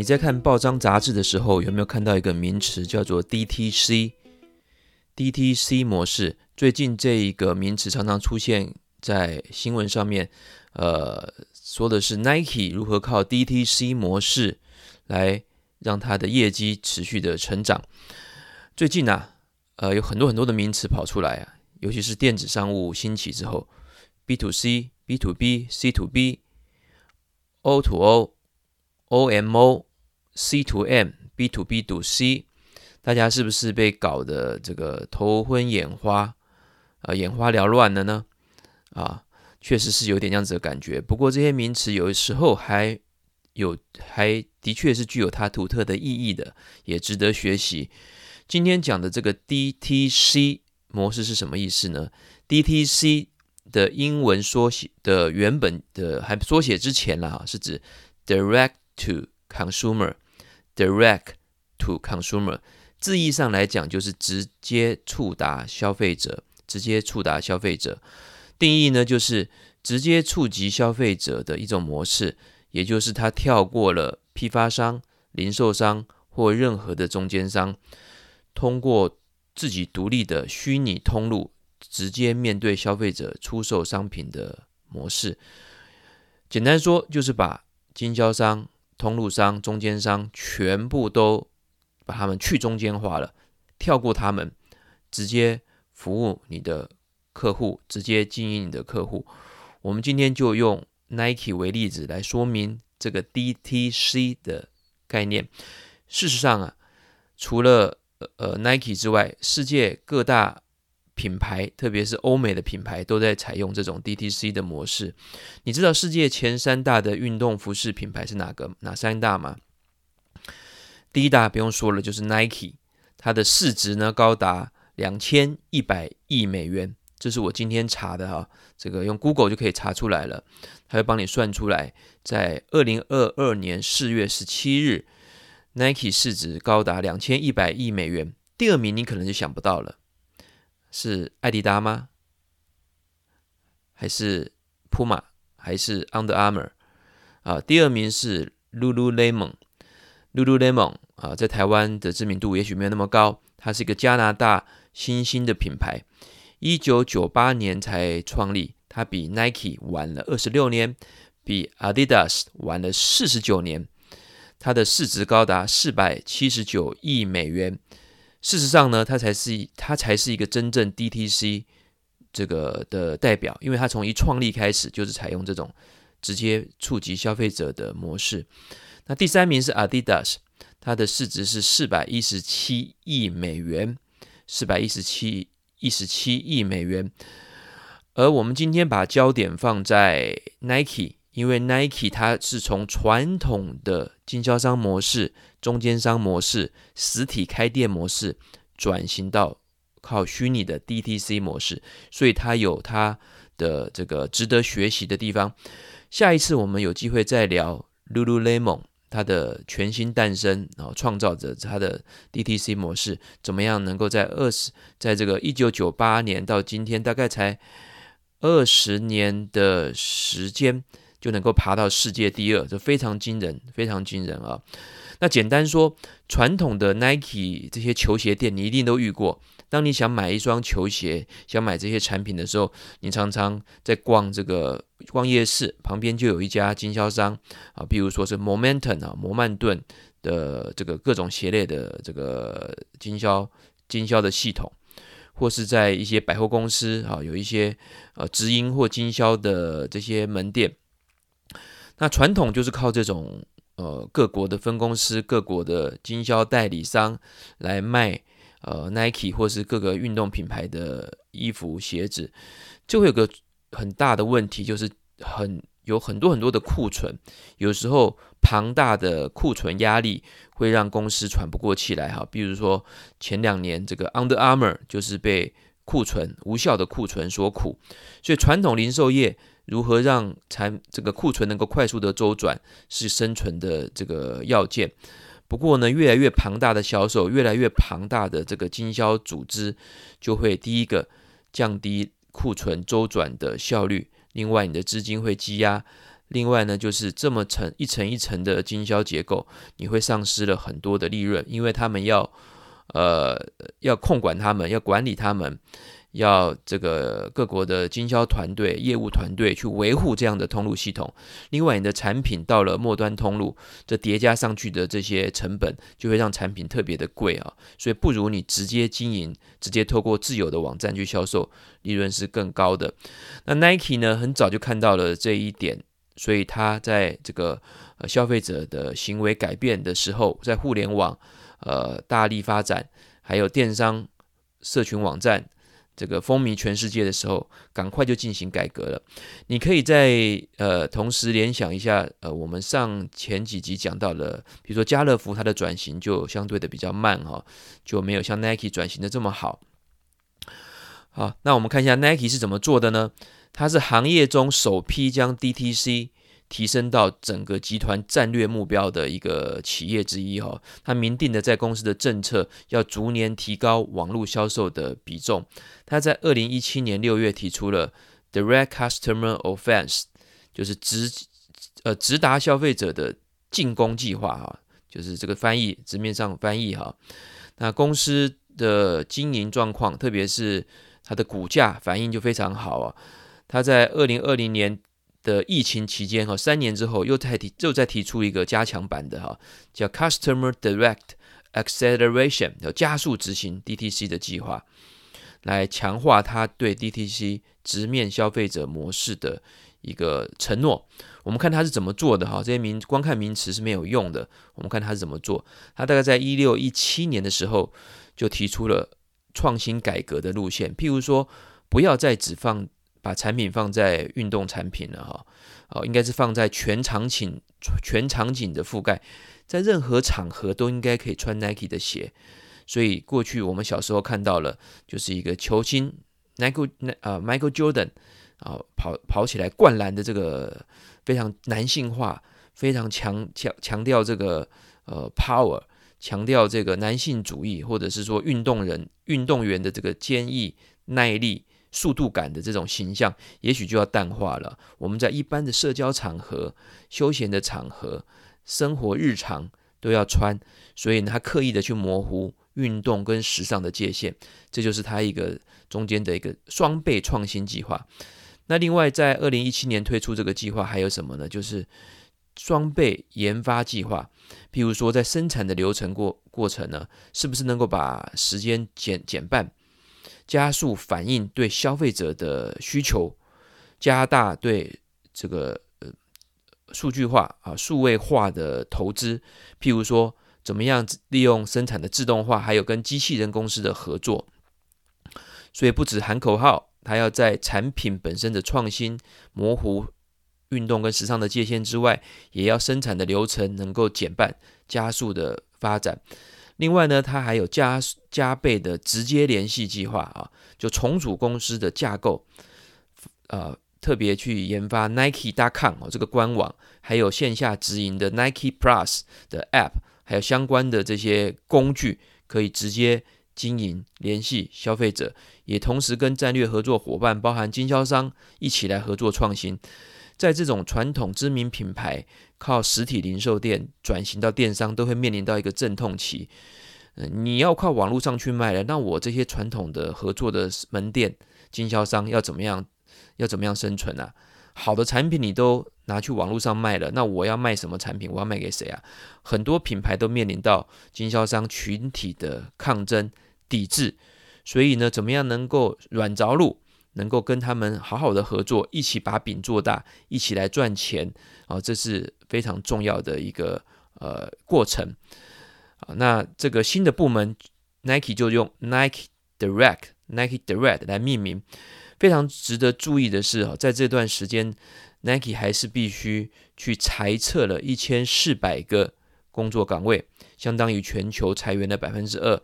你在看报章杂志的时候，有没有看到一个名词叫做 DTC？DTC 模式，最近这一个名词常常出现在新闻上面，呃，说的是 Nike 如何靠 DTC 模式来让它的业绩持续的成长。最近呢、呃，有很多很多的名词跑出来啊，尤其是电子商务兴起之后，B to C、B to B、C to B、O to O、OMO、C to M、B to B to C，大家是不是被搞得这个头昏眼花，呃，眼花缭乱了呢？啊，确实是有点这样子的感觉。不过这些名词有的时候还有，还的确是具有它独特的意义的，也值得学习。今天讲的这个 DTC 模式是什么意思呢？DTC 的英文缩写的原本的还缩写之前啦，是指 Direct to Consumer Direct to Consumer，字义上来讲就是直接触达消费者，直接触达消费者。定义呢就是直接触及消费者的一种模式，也就是它跳过了批发商、零售商或任何的中间商。通过自己独立的虚拟通路，直接面对消费者出售商品的模式。简单说，就是把经销商、通路商、中间商全部都把他们去中间化了，跳过他们，直接服务你的客户，直接经营你的客户。我们今天就用 Nike 为例子来说明这个 DTC 的概念。事实上啊，除了呃，Nike 之外，世界各大品牌，特别是欧美的品牌，都在采用这种 DTC 的模式。你知道世界前三大的运动服饰品牌是哪个？哪三大吗？第一大不用说了，就是 Nike，它的市值呢高达两千一百亿美元，这是我今天查的哈，这个用 Google 就可以查出来了，它会帮你算出来，在二零二二年四月十七日。Nike 市值高达两千一百亿美元，第二名你可能就想不到了，是艾迪达吗？还是 Puma？还是 Under Armour？啊，第二名是 Lululemon。Lululemon 啊，在台湾的知名度也许没有那么高，它是一个加拿大新兴的品牌，一九九八年才创立，它比 Nike 晚了二十六年，比 Adidas 晚了四十九年。它的市值高达四百七十九亿美元。事实上呢，它才是它才是一个真正 DTC 这个的代表，因为它从一创立开始就是采用这种直接触及消费者的模式。那第三名是 Adidas，它的市值是四百一十七亿美元，四百一十七一十七亿美元。而我们今天把焦点放在 Nike。因为 Nike 它是从传统的经销商模式、中间商模式、实体开店模式转型到靠虚拟的 DTC 模式，所以它有它的这个值得学习的地方。下一次我们有机会再聊 Lululemon 它的全新诞生，然后创造着它的 DTC 模式怎么样能够在二十，在这个一九九八年到今天大概才二十年的时间。就能够爬到世界第二，这非常惊人，非常惊人啊！那简单说，传统的 Nike 这些球鞋店，你一定都遇过。当你想买一双球鞋，想买这些产品的时候，你常常在逛这个逛夜市，旁边就有一家经销商啊，比如说是 Momentum 啊，摩曼顿的这个各种鞋类的这个经销经销的系统，或是在一些百货公司啊，有一些呃直营或经销的这些门店。那传统就是靠这种呃各国的分公司、各国的经销代理商来卖呃 Nike 或是各个运动品牌的衣服鞋子，就会有个很大的问题，就是很有很多很多的库存，有时候庞大的库存压力会让公司喘不过气来哈。比如说前两年这个 Under Armour 就是被库存无效的库存所苦，所以传统零售业。如何让产这个库存能够快速的周转，是生存的这个要件。不过呢，越来越庞大的销售，越来越庞大的这个经销组织，就会第一个降低库存周转的效率。另外，你的资金会积压，另外呢，就是这么层一层一层的经销结构，你会丧失了很多的利润，因为他们要呃要控管他们，要管理他们。要这个各国的经销团队、业务团队去维护这样的通路系统。另外，你的产品到了末端通路，这叠加上去的这些成本，就会让产品特别的贵啊。所以，不如你直接经营，直接透过自有的网站去销售，利润是更高的。那 Nike 呢，很早就看到了这一点，所以他在这个呃消费者的行为改变的时候，在互联网呃大力发展，还有电商社群网站。这个风靡全世界的时候，赶快就进行改革了。你可以在呃同时联想一下，呃，我们上前几集讲到了，比如说家乐福它的转型就相对的比较慢哈，就没有像 Nike 转型的这么好。好，那我们看一下 Nike 是怎么做的呢？它是行业中首批将 DTC 提升到整个集团战略目标的一个企业之一哈，他明定的在公司的政策要逐年提高网络销售的比重。他在二零一七年六月提出了 Direct Customer Offense，就是直呃直达消费者的进攻计划哈，就是这个翻译字面上翻译哈。那公司的经营状况，特别是它的股价反应就非常好啊。他在二零二零年。的疫情期间哈，三年之后又再提又再提出一个加强版的哈，叫 Customer Direct Acceleration，要加速执行 DTC 的计划，来强化他对 DTC 直面消费者模式的一个承诺。我们看他是怎么做的哈，这些名光看名词是没有用的。我们看他是怎么做，他大概在一六一七年的时候就提出了创新改革的路线，譬如说不要再只放。把产品放在运动产品了哈，哦，应该是放在全场景、全场景的覆盖，在任何场合都应该可以穿 Nike 的鞋。所以过去我们小时候看到了，就是一个球星 Nike 啊 Michael Jordan 啊跑跑起来灌篮的这个非常男性化、非常强强强调这个呃 power，强调这个男性主义，或者是说运动人运动员的这个坚毅耐力。速度感的这种形象，也许就要淡化了。我们在一般的社交场合、休闲的场合、生活日常都要穿，所以呢，他刻意的去模糊运动跟时尚的界限，这就是他一个中间的一个双倍创新计划。那另外，在二零一七年推出这个计划还有什么呢？就是双倍研发计划。譬如说，在生产的流程过过程呢，是不是能够把时间减减半？加速反映对消费者的需求，加大对这个呃数据化啊数位化的投资，譬如说怎么样利用生产的自动化，还有跟机器人公司的合作。所以不止喊口号，它要在产品本身的创新、模糊运动跟时尚的界限之外，也要生产的流程能够减半，加速的发展。另外呢，它还有加加倍的直接联系计划啊，就重组公司的架构，呃，特别去研发 Nike.com 哦这个官网，还有线下直营的 Nike Plus 的 App，还有相关的这些工具，可以直接经营联系消费者，也同时跟战略合作伙伴，包含经销商一起来合作创新。在这种传统知名品牌靠实体零售店转型到电商，都会面临到一个阵痛期。嗯，你要靠网络上去卖了，那我这些传统的合作的门店经销商要怎么样？要怎么样生存啊？好的产品你都拿去网络上卖了，那我要卖什么产品？我要卖给谁啊？很多品牌都面临到经销商群体的抗争抵制，所以呢，怎么样能够软着陆？能够跟他们好好的合作，一起把饼做大，一起来赚钱啊，这是非常重要的一个呃过程啊。那这个新的部门 Nike 就用 Nike Direct Nike Direct 来命名。非常值得注意的是啊，在这段时间，Nike 还是必须去裁撤了一千四百个工作岗位，相当于全球裁员的百分之二。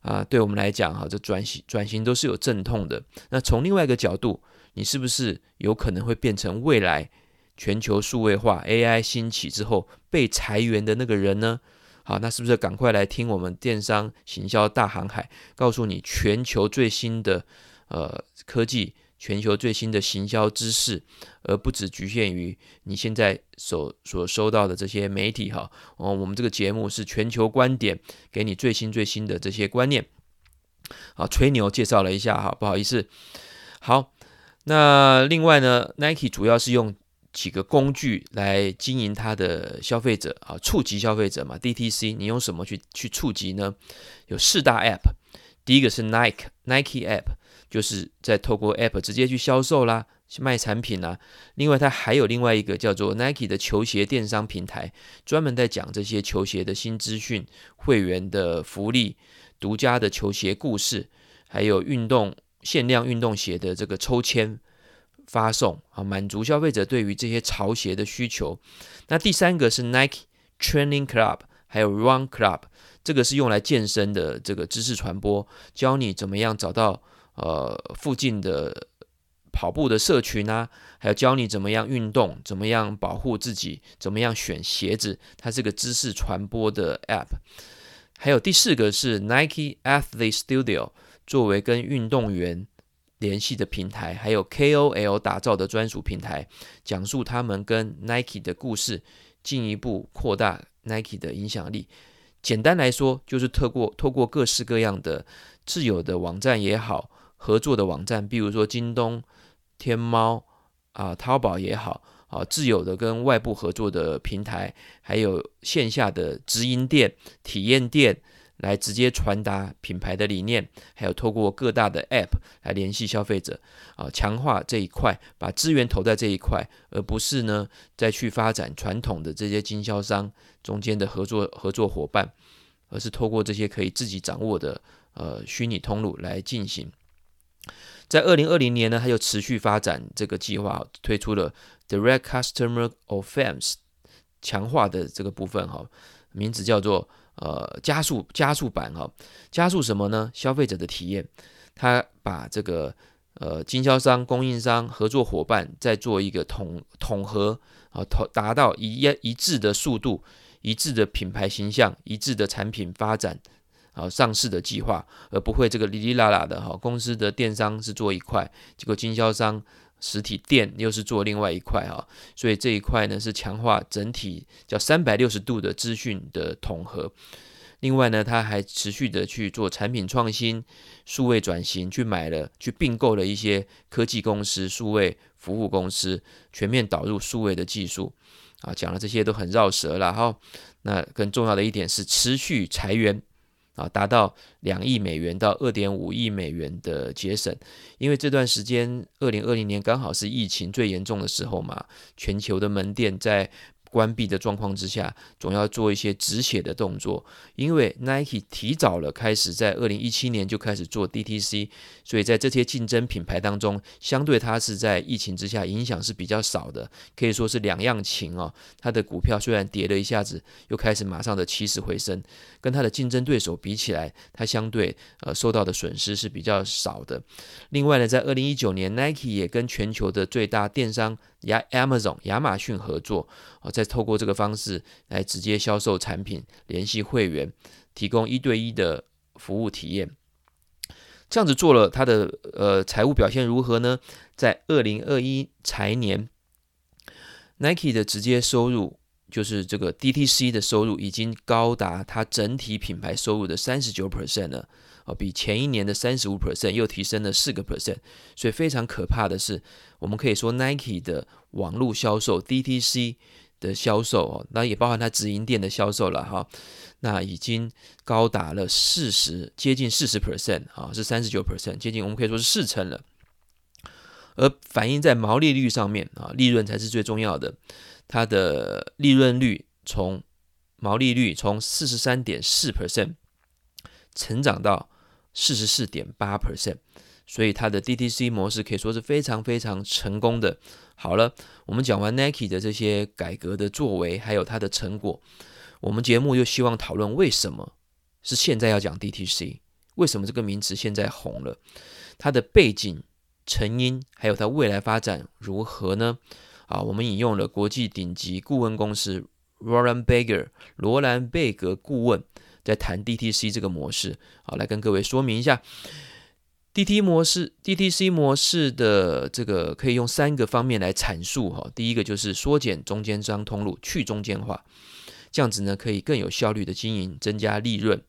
啊，对我们来讲，哈，这转型转型都是有阵痛的。那从另外一个角度，你是不是有可能会变成未来全球数位化 AI 兴起之后被裁员的那个人呢？好，那是不是赶快来听我们电商行销大航海，告诉你全球最新的呃科技全球最新的行销知识，而不只局限于你现在所所收到的这些媒体哈。哦，我们这个节目是全球观点，给你最新最新的这些观念。好，吹牛介绍了一下哈，不好意思。好，那另外呢，Nike 主要是用几个工具来经营它的消费者啊，触及消费者嘛，DTC。你用什么去去触及呢？有四大 App，第一个是 Nike Nike App。就是在透过 App 直接去销售啦，去卖产品啦。另外，它还有另外一个叫做 Nike 的球鞋电商平台，专门在讲这些球鞋的新资讯、会员的福利、独家的球鞋故事，还有运动限量运动鞋的这个抽签发送啊，满足消费者对于这些潮鞋的需求。那第三个是 Nike Training Club，还有 Run Club，这个是用来健身的这个知识传播，教你怎么样找到。呃，附近的跑步的社群啊，还有教你怎么样运动，怎么样保护自己，怎么样选鞋子，它是个知识传播的 App。还有第四个是 Nike Athlete Studio，作为跟运动员联系的平台，还有 KOL 打造的专属平台，讲述他们跟 Nike 的故事，进一步扩大 Nike 的影响力。简单来说，就是透过透过各式各样的自有的网站也好。合作的网站，比如说京东、天猫啊、淘宝也好，啊，自有的跟外部合作的平台，还有线下的直营店、体验店，来直接传达品牌的理念，还有透过各大的 App 来联系消费者，啊，强化这一块，把资源投在这一块，而不是呢再去发展传统的这些经销商中间的合作合作伙伴，而是透过这些可以自己掌握的呃虚拟通路来进行。在二零二零年呢，还有持续发展这个计划，推出了 Direct Customer Offense 强化的这个部分哈，名字叫做呃加速加速版哈，加速什么呢？消费者的体验，他把这个呃经销商、供应商、合作伙伴再做一个统统合啊，统达到一一致的速度、一致的品牌形象、一致的产品发展。啊，上市的计划，而不会这个哩哩啦啦的哈。公司的电商是做一块，结果经销商实体店又是做另外一块哈。所以这一块呢是强化整体叫三百六十度的资讯的统合。另外呢，他还持续的去做产品创新、数位转型，去买了、去并购了一些科技公司、数位服务公司，全面导入数位的技术。啊，讲了这些都很绕舌了哈。那更重要的一点是持续裁员。啊，达到两亿美元到二点五亿美元的节省，因为这段时间二零二零年刚好是疫情最严重的时候嘛，全球的门店在。关闭的状况之下，总要做一些止血的动作。因为 Nike 提早了开始在二零一七年就开始做 DTC，所以在这些竞争品牌当中，相对它是在疫情之下影响是比较少的，可以说是两样情哦。它的股票虽然跌了一下子，又开始马上的起死回生，跟它的竞争对手比起来，它相对呃受到的损失是比较少的。另外呢，在二零一九年，Nike 也跟全球的最大电商亚 Amazon 亚马逊合作啊，再透过这个方式来直接销售产品，联系会员，提供一对一的服务体验。这样子做了，它的呃财务表现如何呢？在二零二一财年，Nike 的直接收入就是这个 DTC 的收入已经高达它整体品牌收入的三十九 percent 了。比前一年的三十五 percent 又提升了四个 percent，所以非常可怕的是，我们可以说 Nike 的网络销售 DTC 的销售哦，那也包含它直营店的销售了哈，那已经高达了四十，接近四十 percent 啊，是三十九 percent，接近我们可以说是四成了。而反映在毛利率上面啊，利润才是最重要的，它的利润率从毛利率从四十三点四 percent 成长到。四十四点八 percent，所以它的 DTC 模式可以说是非常非常成功的。好了，我们讲完 Nike 的这些改革的作为，还有它的成果，我们节目又希望讨论为什么是现在要讲 DTC，为什么这个名词现在红了，它的背景、成因，还有它未来发展如何呢？啊，我们引用了国际顶级顾问公司 Roland Berger 罗兰贝格顾问。在谈 DTC 这个模式，好，来跟各位说明一下。DT 模式、DTC 模式的这个可以用三个方面来阐述哈。第一个就是缩减中间商通路，去中间化，这样子呢可以更有效率的经营，增加利润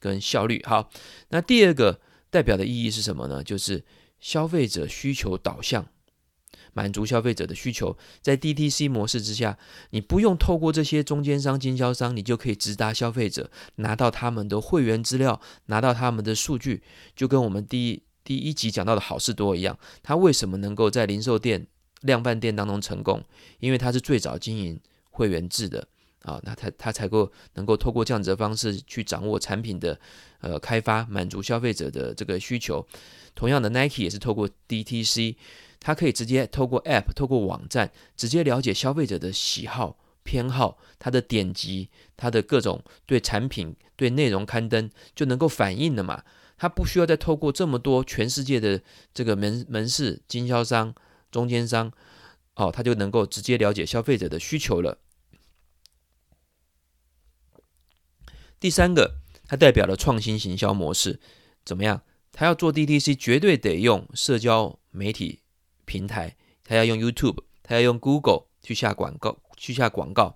跟效率。好，那第二个代表的意义是什么呢？就是消费者需求导向，满足消费者的需求。在 DTC 模式之下，你不用透过这些中间商、经销商，你就可以直达消费者，拿到他们的会员资料，拿到他们的数据，就跟我们第一。第一集讲到的好事多一样，他为什么能够在零售店、量贩店当中成功？因为他是最早经营会员制的啊，那他他才够能够透过这样子的方式去掌握产品的呃开发，满足消费者的这个需求。同样的，Nike 也是透过 DTC，它可以直接透过 App、透过网站，直接了解消费者的喜好、偏好，他的点击，他的各种对产品、对内容刊登，就能够反映了嘛。他不需要再透过这么多全世界的这个门门市经销商、中间商，哦，他就能够直接了解消费者的需求了。第三个，它代表了创新行销模式，怎么样？他要做 DTC，绝对得用社交媒体平台，他要用 YouTube，他要用 Google 去下广告，去下广告，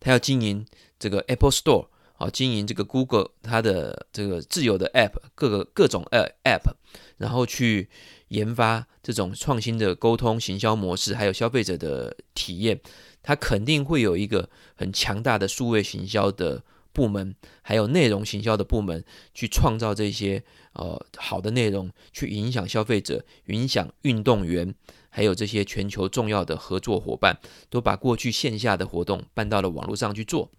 他要经营这个 Apple Store。好，经营这个 Google 它的这个自有的 App，各个各种 App，然后去研发这种创新的沟通行销模式，还有消费者的体验，它肯定会有一个很强大的数位行销的部门，还有内容行销的部门，去创造这些呃好的内容，去影响消费者，影响运动员，还有这些全球重要的合作伙伴，都把过去线下的活动搬到了网络上去做。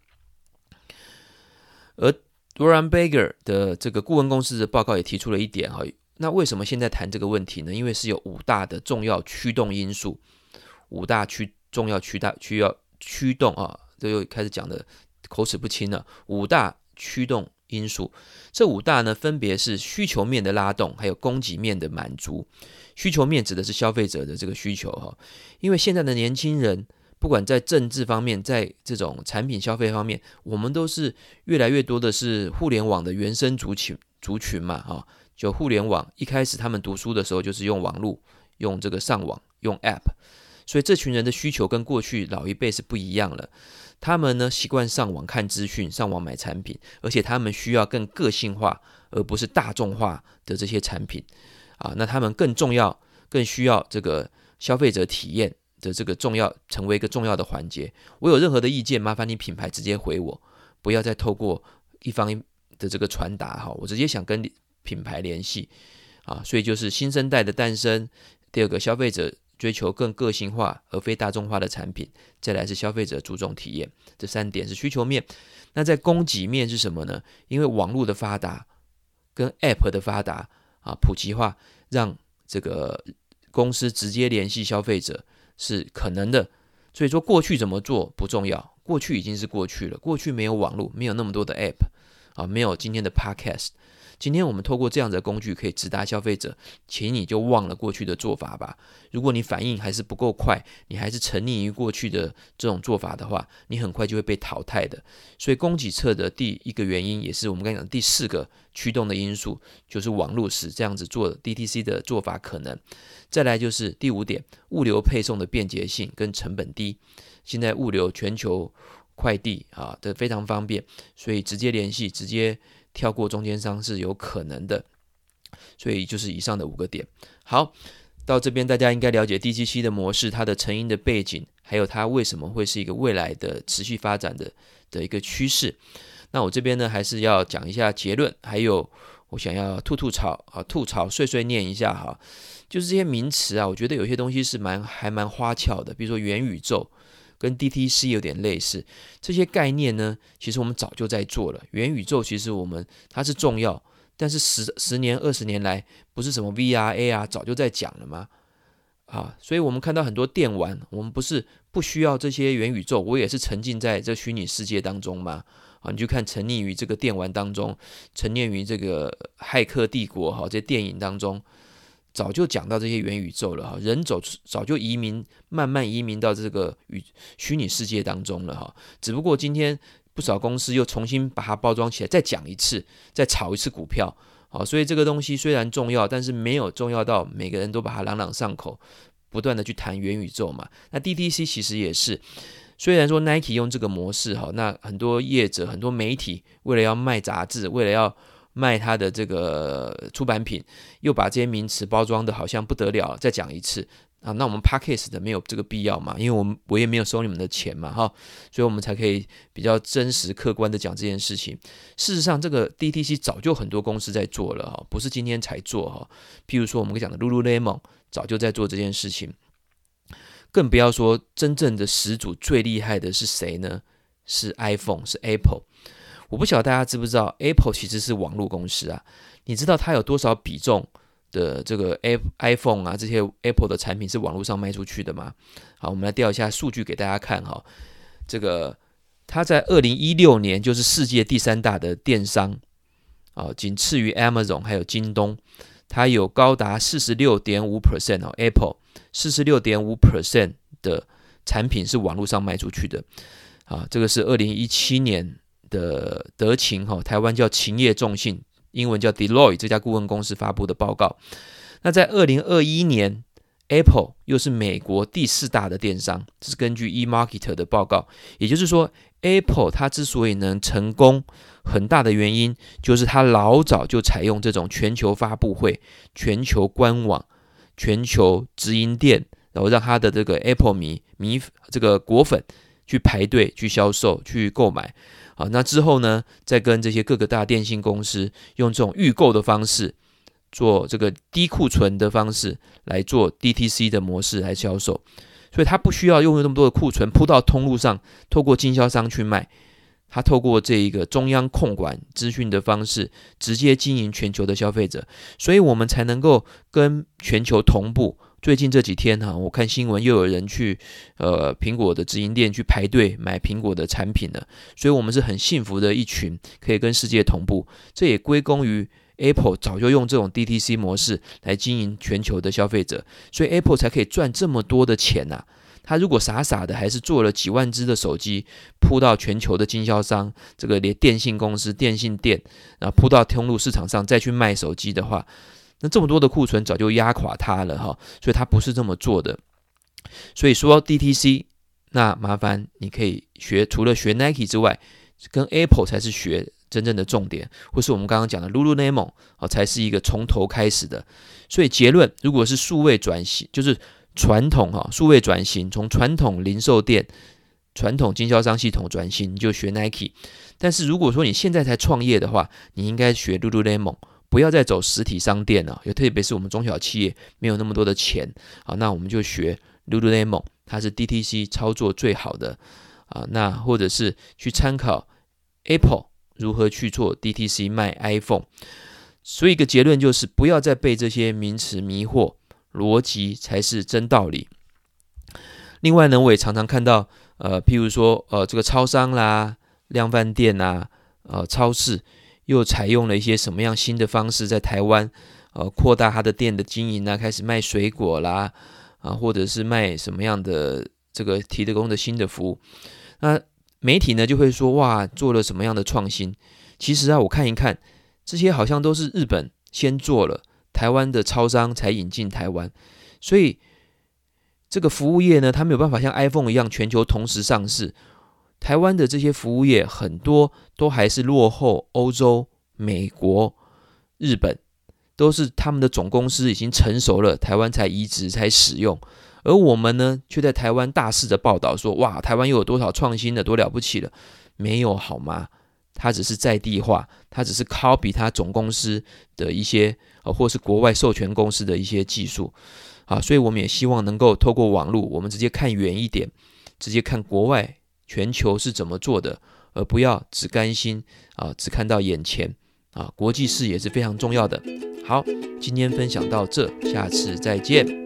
而 Doron Berger 的这个顾问公司的报告也提出了一点哈，那为什么现在谈这个问题呢？因为是有五大的重要驱动因素，五大驱重要驱大需要驱动啊，这又开始讲的口齿不清了。五大驱动因素，这五大呢分别是需求面的拉动，还有供给面的满足。需求面指的是消费者的这个需求哈，因为现在的年轻人。不管在政治方面，在这种产品消费方面，我们都是越来越多的是互联网的原生族群族群嘛，哈，就互联网一开始他们读书的时候就是用网络，用这个上网，用 App，所以这群人的需求跟过去老一辈是不一样了。他们呢习惯上网看资讯，上网买产品，而且他们需要更个性化，而不是大众化的这些产品啊。那他们更重要，更需要这个消费者体验。的这个重要成为一个重要的环节。我有任何的意见，麻烦你品牌直接回我，不要再透过一方的这个传达哈，我直接想跟品牌联系啊。所以就是新生代的诞生。第二个，消费者追求更个性化而非大众化的产品。再来是消费者注重体验。这三点是需求面。那在供给面是什么呢？因为网络的发达跟 App 的发达啊，普及化，让这个公司直接联系消费者。是可能的，所以说过去怎么做不重要，过去已经是过去了。过去没有网络，没有那么多的 App，啊，没有今天的 Podcast。今天我们透过这样的工具可以直达消费者，请你就忘了过去的做法吧。如果你反应还是不够快，你还是沉溺于过去的这种做法的话，你很快就会被淘汰的。所以供给侧的第一个原因，也是我们刚讲的第四个驱动的因素，就是网络使这样子做 DTC 的做法可能。再来就是第五点，物流配送的便捷性跟成本低。现在物流全球快递啊的非常方便，所以直接联系直接。跳过中间商是有可能的，所以就是以上的五个点。好，到这边大家应该了解 DTC 的模式，它的成因的背景，还有它为什么会是一个未来的持续发展的的一个趋势。那我这边呢，还是要讲一下结论，还有我想要吐吐槽啊，吐槽碎碎念一下哈，就是这些名词啊，我觉得有些东西是蛮还蛮花俏的，比如说元宇宙。跟 DTC 有点类似，这些概念呢，其实我们早就在做了。元宇宙其实我们它是重要，但是十十年、二十年来，不是什么 VR、AR 早就在讲了吗？啊，所以我们看到很多电玩，我们不是不需要这些元宇宙，我也是沉浸在这虚拟世界当中嘛。啊，你就看沉溺于这个电玩当中，沉溺于这个骇客帝国哈，这电影当中。早就讲到这些元宇宙了哈，人走早就移民，慢慢移民到这个与虚拟世界当中了哈。只不过今天不少公司又重新把它包装起来，再讲一次，再炒一次股票好，所以这个东西虽然重要，但是没有重要到每个人都把它朗朗上口，不断的去谈元宇宙嘛。那 DTC 其实也是，虽然说 Nike 用这个模式，哈，那很多业者、很多媒体为了要卖杂志，为了要卖他的这个出版品，又把这些名词包装的好像不得了。再讲一次啊，那我们 Podcast 的没有这个必要嘛？因为我们我也没有收你们的钱嘛，哈，所以我们才可以比较真实客观的讲这件事情。事实上，这个 DTC 早就很多公司在做了哈，不是今天才做哈。譬如说我们讲的 Lululemon 早就在做这件事情，更不要说真正的始祖最厉害的是谁呢？是 iPhone，是 Apple。我不晓得大家知不知道，Apple 其实是网络公司啊。你知道它有多少比重的这个 Apple iPhone 啊，这些 Apple 的产品是网络上卖出去的吗？好，我们来调一下数据给大家看哈。这个它在二零一六年就是世界第三大的电商啊，仅次于 Amazon 还有京东，它有高达四十六点五 percent 哦，Apple 四十六点五 percent 的产品是网络上卖出去的啊。这个是二零一七年。的德勤哈，台湾叫勤业众信，英文叫 Deloitte 这家顾问公司发布的报告。那在二零二一年，Apple 又是美国第四大的电商，这是根据 eMarketer 的报告。也就是说，Apple 它之所以能成功，很大的原因就是它老早就采用这种全球发布会、全球官网、全球直营店，然后让它的这个 Apple 迷迷这个果粉去排队、去销售、去购买。啊，那之后呢，再跟这些各个大电信公司用这种预购的方式，做这个低库存的方式来做 DTC 的模式来销售，所以他不需要用那么多的库存铺到通路上，透过经销商去卖，他透过这一个中央控管资讯的方式，直接经营全球的消费者，所以我们才能够跟全球同步。最近这几天哈，我看新闻又有人去呃苹果的直营店去排队买苹果的产品了，所以我们是很幸福的一群，可以跟世界同步。这也归功于 Apple 早就用这种 DTC 模式来经营全球的消费者，所以 Apple 才可以赚这么多的钱呐。他如果傻傻的还是做了几万只的手机铺到全球的经销商，这个连电信公司、电信店，然后铺到通路市场上再去卖手机的话，那这么多的库存早就压垮他了哈，所以他不是这么做的。所以说 DTC，那麻烦你可以学，除了学 Nike 之外，跟 Apple 才是学真正的重点，或是我们刚刚讲的 Lululemon 啊，才是一个从头开始的。所以结论，如果是数位转型，就是传统哈数位转型，从传统零售店、传统经销商系统转型，你就学 Nike。但是如果说你现在才创业的话，你应该学 Lululemon。不要再走实体商店了，也特别是我们中小企业没有那么多的钱啊，那我们就学 Lululemon，它是 DTC 操作最好的啊，那或者是去参考 Apple 如何去做 DTC 卖 iPhone。所以一个结论就是，不要再被这些名词迷惑，逻辑才是真道理。另外呢，我也常常看到，呃，譬如说，呃，这个超商啦、量贩店呐、呃，超市。又采用了一些什么样新的方式，在台湾，呃，扩大他的店的经营呢？开始卖水果啦，啊，或者是卖什么样的这个提供的新的服务？那媒体呢就会说，哇，做了什么样的创新？其实啊，我看一看，这些好像都是日本先做了，台湾的超商才引进台湾，所以这个服务业呢，它没有办法像 iPhone 一样全球同时上市。台湾的这些服务业很多都还是落后欧洲、美国、日本，都是他们的总公司已经成熟了，台湾才移植才使用。而我们呢，却在台湾大肆的报道说：“哇，台湾又有多少创新的，多了不起了？”没有好吗？它只是在地化，它只是 copy 它总公司的一些，呃，或是国外授权公司的一些技术啊。所以我们也希望能够透过网络，我们直接看远一点，直接看国外。全球是怎么做的，而不要只甘心啊，只看到眼前啊，国际视野是非常重要的。好，今天分享到这，下次再见。